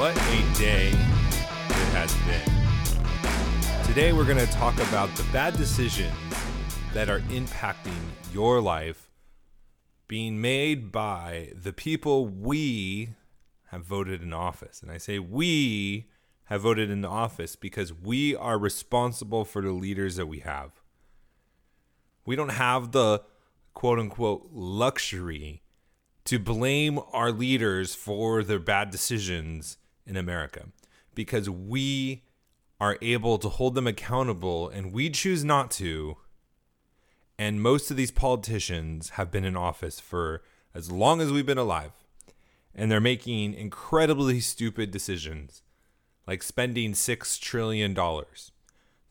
What a day it has been. Today, we're going to talk about the bad decisions that are impacting your life being made by the people we have voted in office. And I say we have voted in office because we are responsible for the leaders that we have. We don't have the quote unquote luxury to blame our leaders for their bad decisions in America because we are able to hold them accountable and we choose not to. And most of these politicians have been in office for as long as we've been alive. And they're making incredibly stupid decisions, like spending $6 trillion,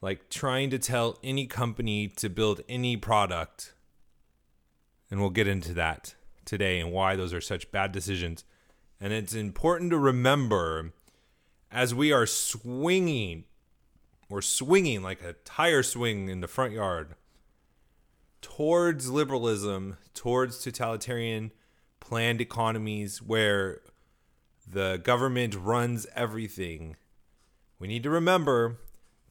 like trying to tell any company to build any product. And we'll get into that today and why those are such bad decisions. And it's important to remember as we are swinging, we're swinging like a tire swing in the front yard towards liberalism, towards totalitarian planned economies where the government runs everything. We need to remember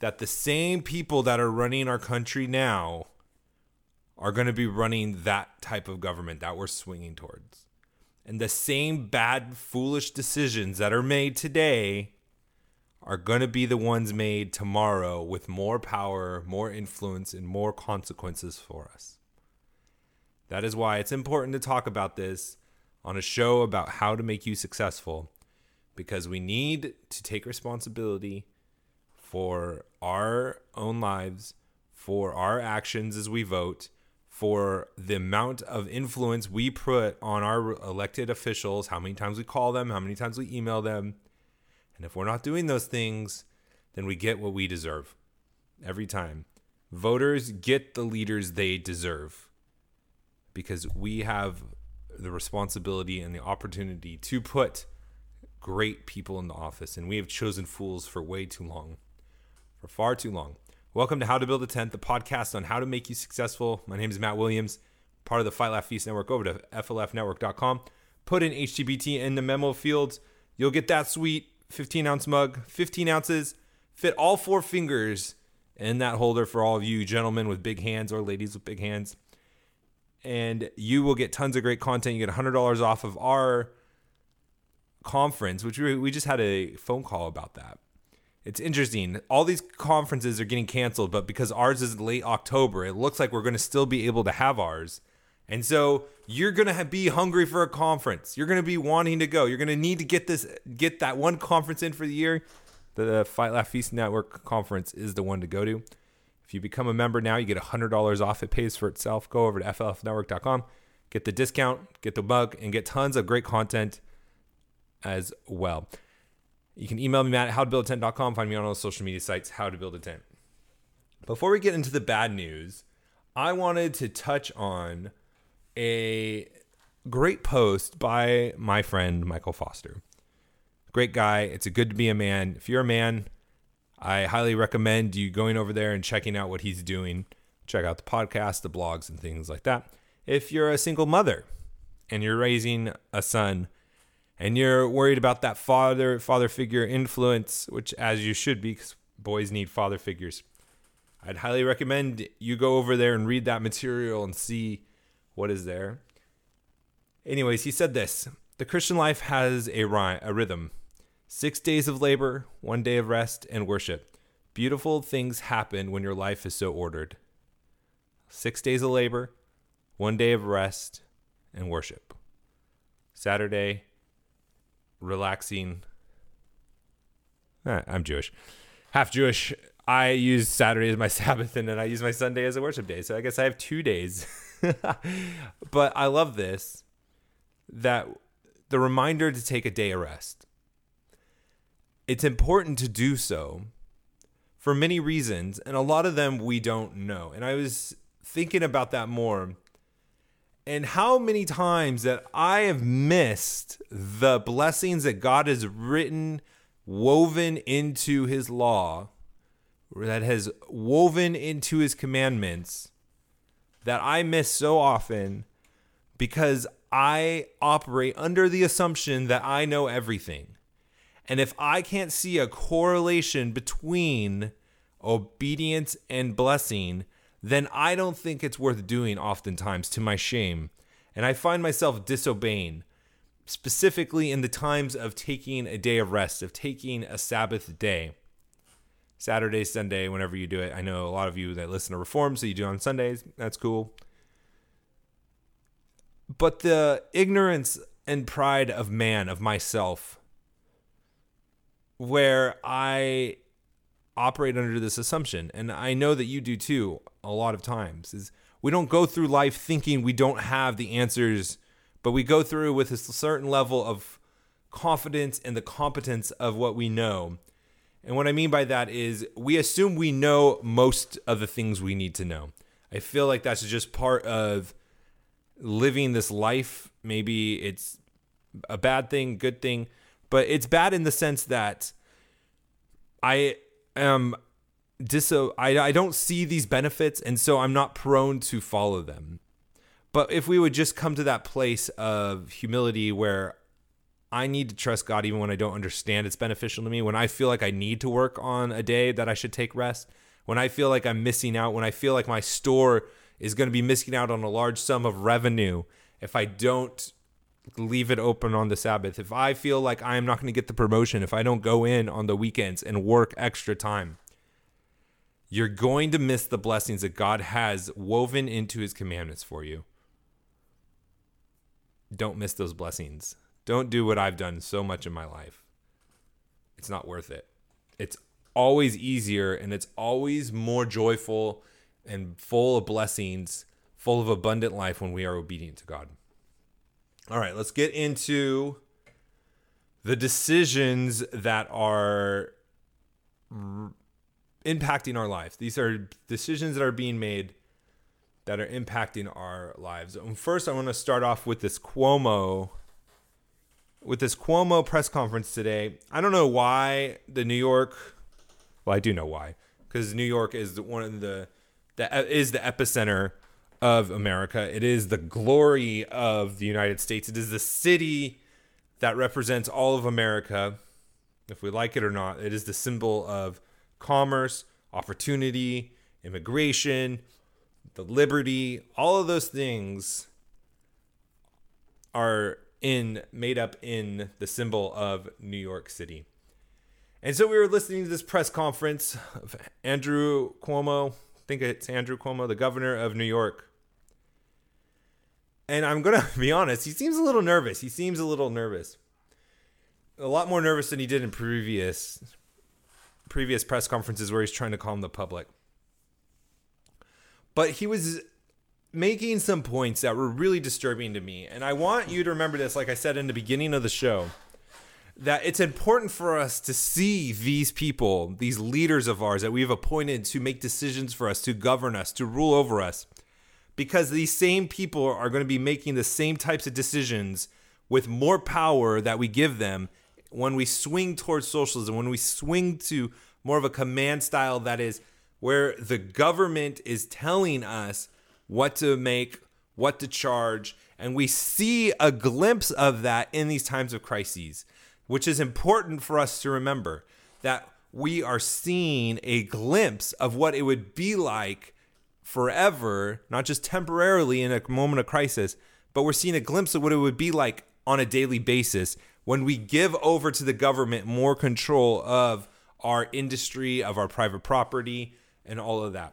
that the same people that are running our country now are going to be running that type of government that we're swinging towards. And the same bad, foolish decisions that are made today are going to be the ones made tomorrow with more power, more influence, and more consequences for us. That is why it's important to talk about this on a show about how to make you successful because we need to take responsibility for our own lives, for our actions as we vote, for the amount of influence we put on our elected officials, how many times we call them, how many times we email them. And if we're not doing those things, then we get what we deserve every time. Voters get the leaders they deserve because we have the responsibility and the opportunity to put great people in the office. And we have chosen fools for way too long, for far too long. Welcome to How to Build a Tent, the podcast on how to make you successful. My name is Matt Williams, part of the Fight Laugh Feast Network. Over to FLFnetwork.com. Put in HTBT in the memo fields. You'll get that sweet 15 ounce mug, 15 ounces, fit all four fingers in that holder for all of you gentlemen with big hands or ladies with big hands. And you will get tons of great content. You get $100 off of our conference, which we, we just had a phone call about that it's interesting. All these conferences are getting canceled, but because ours is late October, it looks like we're going to still be able to have ours. And so you're going to be hungry for a conference. You're going to be wanting to go. You're going to need to get this get that one conference in for the year. The Fight Laugh Feast Network conference is the one to go to. If you become a member now, you get $100 off. It pays for itself. Go over to flfnetwork.com, get the discount, get the bug, and get tons of great content as well. You can email me, Matt at howtobuildatent.com. Find me on all the social media sites, How to Build a Tent. Before we get into the bad news, I wanted to touch on a great post by my friend Michael Foster. Great guy. It's a good to be a man. If you're a man, I highly recommend you going over there and checking out what he's doing. Check out the podcast, the blogs, and things like that. If you're a single mother and you're raising a son, and you're worried about that father father figure influence, which as you should be, because boys need father figures. I'd highly recommend you go over there and read that material and see what is there. Anyways, he said this: the Christian life has a rhyme, a rhythm. Six days of labor, one day of rest and worship. Beautiful things happen when your life is so ordered. Six days of labor, one day of rest and worship. Saturday, relaxing. Eh, I'm Jewish, half Jewish. I use Saturday as my Sabbath, and then I use my Sunday as a worship day. So I guess I have two days. but I love this that the reminder to take a day of rest. It's important to do so for many reasons, and a lot of them we don't know. And I was thinking about that more and how many times that I have missed the blessings that God has written, woven into his law, that has woven into his commandments, that I miss so often because I operate under the assumption that I know everything. And if I can't see a correlation between obedience and blessing, then I don't think it's worth doing oftentimes to my shame. And I find myself disobeying, specifically in the times of taking a day of rest, of taking a Sabbath day. Saturday, Sunday, whenever you do it. I know a lot of you that listen to Reform, so you do it on Sundays. That's cool. But the ignorance and pride of man, of myself, where I operate under this assumption, and I know that you do too, a lot of times, is we don't go through life thinking we don't have the answers, but we go through with a certain level of confidence and the competence of what we know. And what I mean by that is we assume we know most of the things we need to know. I feel like that's just part of living this life. Maybe it's a bad thing, good thing, but it's bad in the sense that I am diso I, I don't see these benefits and so I'm not prone to follow them. But if we would just come to that place of humility where I need to trust God even when I don't understand it's beneficial to me, when I feel like I need to work on a day that I should take rest, when I feel like I'm missing out, when I feel like my store is going to be missing out on a large sum of revenue if I don't leave it open on the Sabbath, if I feel like I am not going to get the promotion, if I don't go in on the weekends and work extra time, you're going to miss the blessings that God has woven into his commandments for you. Don't miss those blessings. Don't do what I've done so much in my life. It's not worth it. It's always easier and it's always more joyful and full of blessings, full of abundant life when we are obedient to God. All right, let's get into the decisions that are r- impacting our lives. These are decisions that are being made that are impacting our lives. And first, I want to start off with this Cuomo with this Cuomo press conference today. I don't know why the New York well, I do know why. Cuz New York is one of the that is the epicenter of America. It is the glory of the United States. It is the city that represents all of America, if we like it or not. It is the symbol of commerce, opportunity, immigration, the liberty, all of those things are in made up in the symbol of New York City. And so we were listening to this press conference of Andrew Cuomo, think it's Andrew Cuomo, the governor of New York, and I'm going to be honest, he seems a little nervous. He seems a little nervous. A lot more nervous than he did in previous previous press conferences where he's trying to calm the public. But he was making some points that were really disturbing to me. And I want you to remember this, like I said in the beginning of the show, that it's important for us to see these people, these leaders of ours that we've appointed to make decisions for us, to govern us, to rule over us. Because these same people are going to be making the same types of decisions with more power that we give them when we swing towards socialism, when we swing to more of a command style that is where the government is telling us what to make, what to charge, and we see a glimpse of that in these times of crises, which is important for us to remember that we are seeing a glimpse of what it would be like forever, not just temporarily in a moment of crisis, but we're seeing a glimpse of what it would be like on a daily basis when we give over to the government more control of our industry, of our private property, and all of that.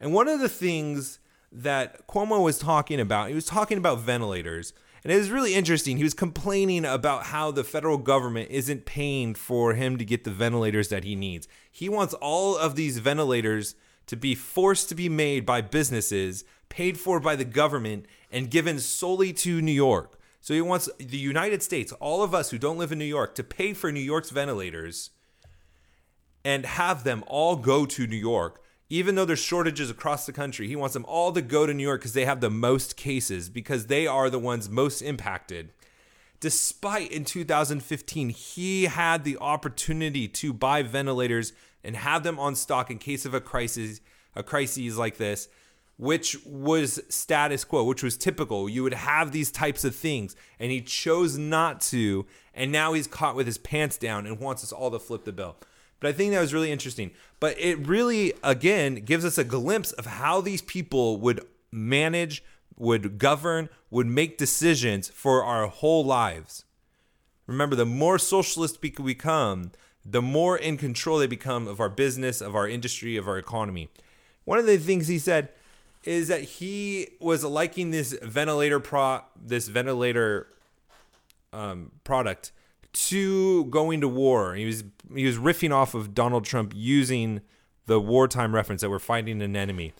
And one of the things that Cuomo was talking about, he was talking about ventilators. And it was really interesting. He was complaining about how the federal government isn't paying for him to get the ventilators that he needs. He wants all of these ventilators to be forced to be made by businesses, paid for by the government, and given solely to New York. So he wants the United States, all of us who don't live in New York, to pay for New York's ventilators and have them all go to New York. Even though there's shortages across the country, he wants them all to go to New York because they have the most cases, because they are the ones most impacted. Despite in 2015, he had the opportunity to buy ventilators and have them on stock in case of a crisis, a crisis like this, which was status quo, which was typical. You would have these types of things, and he chose not to. And now he's caught with his pants down and wants us all to flip the bill. But I think that was really interesting. But it really, again, gives us a glimpse of how these people would manage, would govern, would make decisions for our whole lives. Remember, the more socialist we become, the more in control they become of our business, of our industry, of our economy. One of the things he said is that he was liking this ventilator pro this ventilator um, product to going to war. He was he was riffing off of Donald Trump using the wartime reference that we're fighting an enemy.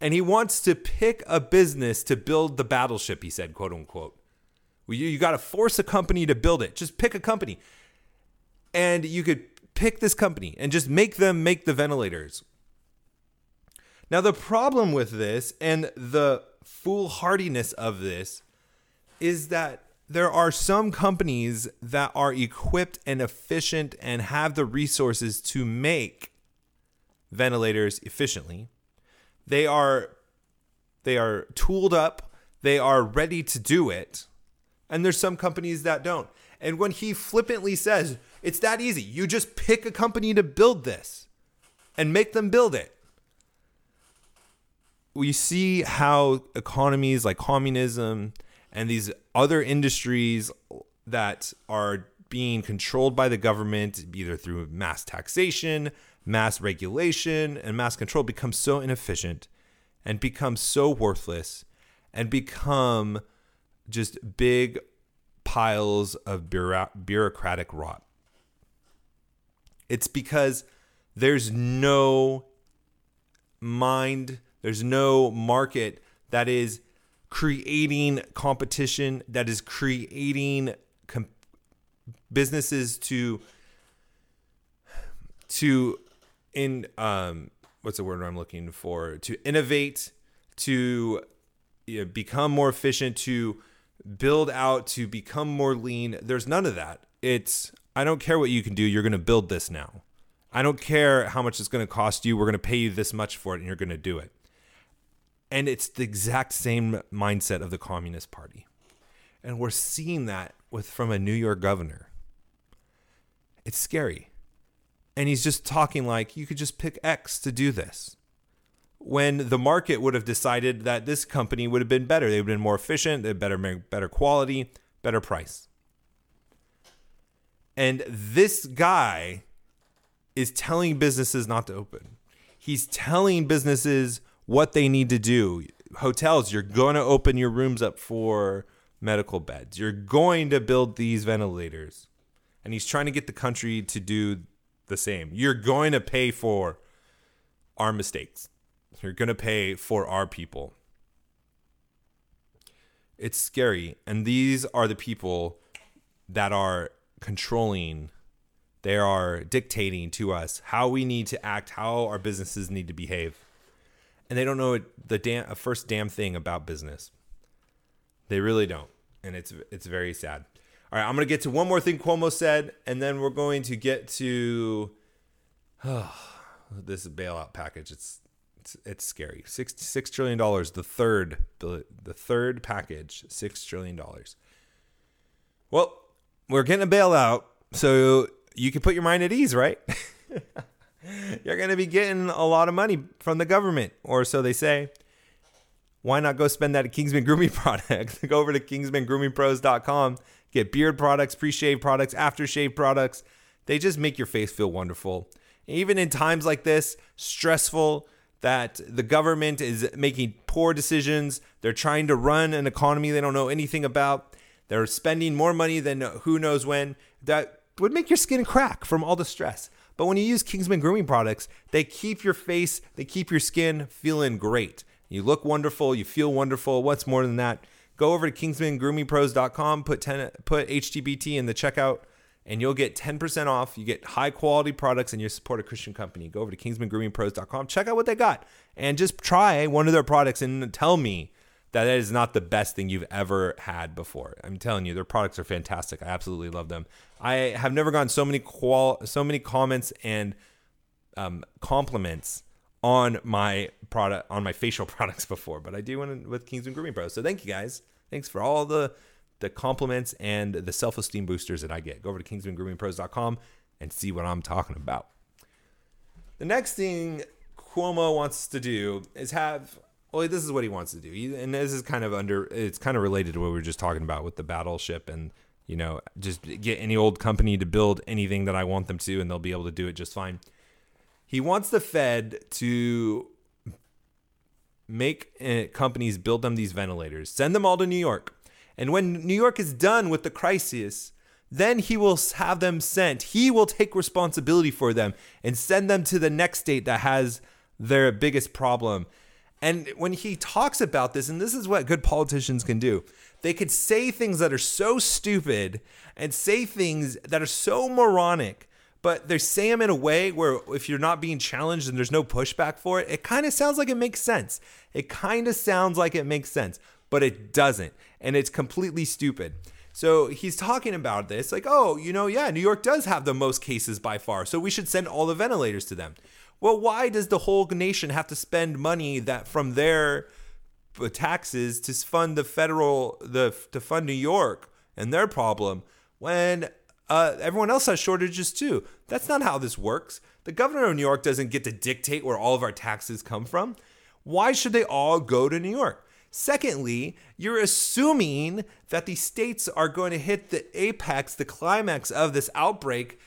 And he wants to pick a business to build the battleship, he said, quote unquote. Well, you, you got to force a company to build it. Just pick a company. And you could pick this company and just make them make the ventilators. Now, the problem with this and the foolhardiness of this is that there are some companies that are equipped and efficient and have the resources to make ventilators efficiently. They are they are tooled up, they are ready to do it. And there's some companies that don't. And when he flippantly says, it's that easy, you just pick a company to build this and make them build it we see how economies like communism and these other industries that are being controlled by the government either through mass taxation, mass regulation, and mass control become so inefficient and become so worthless and become just big piles of bureaucratic rot. It's because there's no mind there's no market that is creating competition, that is creating com- businesses to to in um what's the word I'm looking for? To innovate to you know, become more efficient to build out to become more lean. There's none of that. It's I don't care what you can do you're going to build this now. I don't care how much it's going to cost you we're going to pay you this much for it and you're going to do it and it's the exact same mindset of the Communist Party. And we're seeing that with from a New York governor. It's scary. And he's just talking like you could just pick X to do this. When the market would have decided that this company would have been better, they would have been more efficient, they better better quality, better price. And this guy is telling businesses not to open. He's telling businesses what they need to do. Hotels, you're going to open your rooms up for medical beds. You're going to build these ventilators. And he's trying to get the country to do the same. You're going to pay for our mistakes. You're going to pay for our people. It's scary. And these are the people that are controlling, they are dictating to us how we need to act, how our businesses need to behave and they don't know the damn first damn thing about business. They really don't, and it's it's very sad. All right, I'm gonna get to one more thing Cuomo said, and then we're going to get to oh, this bailout package. It's it's, it's scary. Six six trillion dollars, the third the, the third package, six trillion dollars. Well, we're getting a bailout, so you can put your mind at ease, right? you're going to be getting a lot of money from the government, or so they say. Why not go spend that at Kingsman Grooming Products? go over to kingsmangroomingpros.com, get beard products, pre shave products, aftershave products. They just make your face feel wonderful. Even in times like this, stressful, that the government is making poor decisions. They're trying to run an economy they don't know anything about. They're spending more money than who knows when. That would make your skin crack from all the stress. But when you use Kingsman grooming products, they keep your face, they keep your skin feeling great. You look wonderful, you feel wonderful. What's more than that? Go over to kingsmangroomingpros.com, put 10 put HTBT in the checkout and you'll get 10% off. You get high quality products and you support a Christian company. Go over to kingsmangroomingpros.com, check out what they got and just try one of their products and tell me that is not the best thing you've ever had before. I'm telling you, their products are fantastic. I absolutely love them. I have never gotten so many qual so many comments and um, compliments on my product on my facial products before, but I do one with Kingsman Grooming Pro. So thank you guys. Thanks for all the the compliments and the self-esteem boosters that I get. Go over to kingsmangroomingpros.com and see what I'm talking about. The next thing Cuomo wants to do is have well, this is what he wants to do. And this is kind of under it's kind of related to what we were just talking about with the battleship and you know, just get any old company to build anything that I want them to and they'll be able to do it just fine. He wants the Fed to make uh, companies build them these ventilators, send them all to New York. And when New York is done with the crisis, then he will have them sent. He will take responsibility for them and send them to the next state that has their biggest problem. And when he talks about this, and this is what good politicians can do, they could say things that are so stupid and say things that are so moronic, but they say them in a way where if you're not being challenged and there's no pushback for it, it kind of sounds like it makes sense. It kind of sounds like it makes sense, but it doesn't. And it's completely stupid. So he's talking about this like, oh, you know, yeah, New York does have the most cases by far. So we should send all the ventilators to them. Well, why does the whole nation have to spend money that from their uh, taxes to fund the federal the to fund New York and their problem when uh, everyone else has shortages too? That's not how this works. The governor of New York doesn't get to dictate where all of our taxes come from. Why should they all go to New York? Secondly, you're assuming that the states are going to hit the apex, the climax of this outbreak,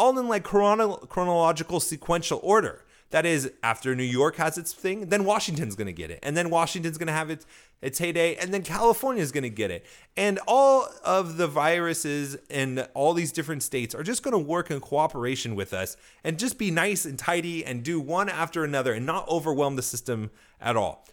all in like chrono- chronological sequential order. That is, after New York has its thing, then Washington's going to get it, and then Washington's going to have its its heyday, and then California's going to get it, and all of the viruses in all these different states are just going to work in cooperation with us and just be nice and tidy and do one after another and not overwhelm the system at all.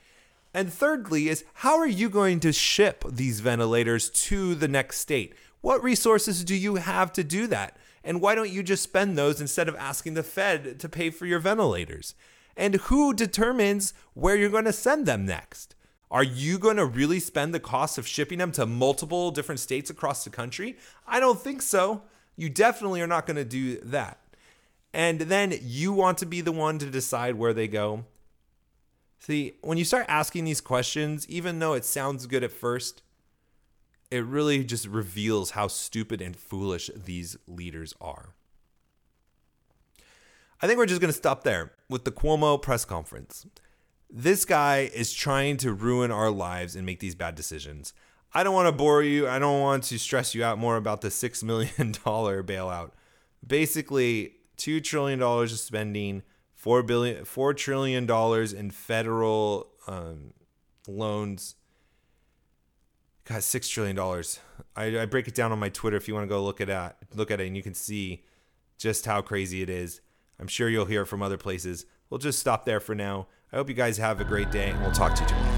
And thirdly, is how are you going to ship these ventilators to the next state? What resources do you have to do that? And why don't you just spend those instead of asking the Fed to pay for your ventilators? And who determines where you're going to send them next? Are you going to really spend the cost of shipping them to multiple different states across the country? I don't think so. You definitely are not going to do that. And then you want to be the one to decide where they go. See, when you start asking these questions, even though it sounds good at first, it really just reveals how stupid and foolish these leaders are. I think we're just going to stop there with the Cuomo press conference. This guy is trying to ruin our lives and make these bad decisions. I don't want to bore you. I don't want to stress you out more about the $6 million bailout. Basically, $2 trillion of spending four billion, four trillion dollars in federal um, loans. Got six trillion dollars. I, I break it down on my Twitter if you want to go look at it. Look at it, and you can see just how crazy it is. I'm sure you'll hear from other places. We'll just stop there for now. I hope you guys have a great day, and we'll talk to you tomorrow.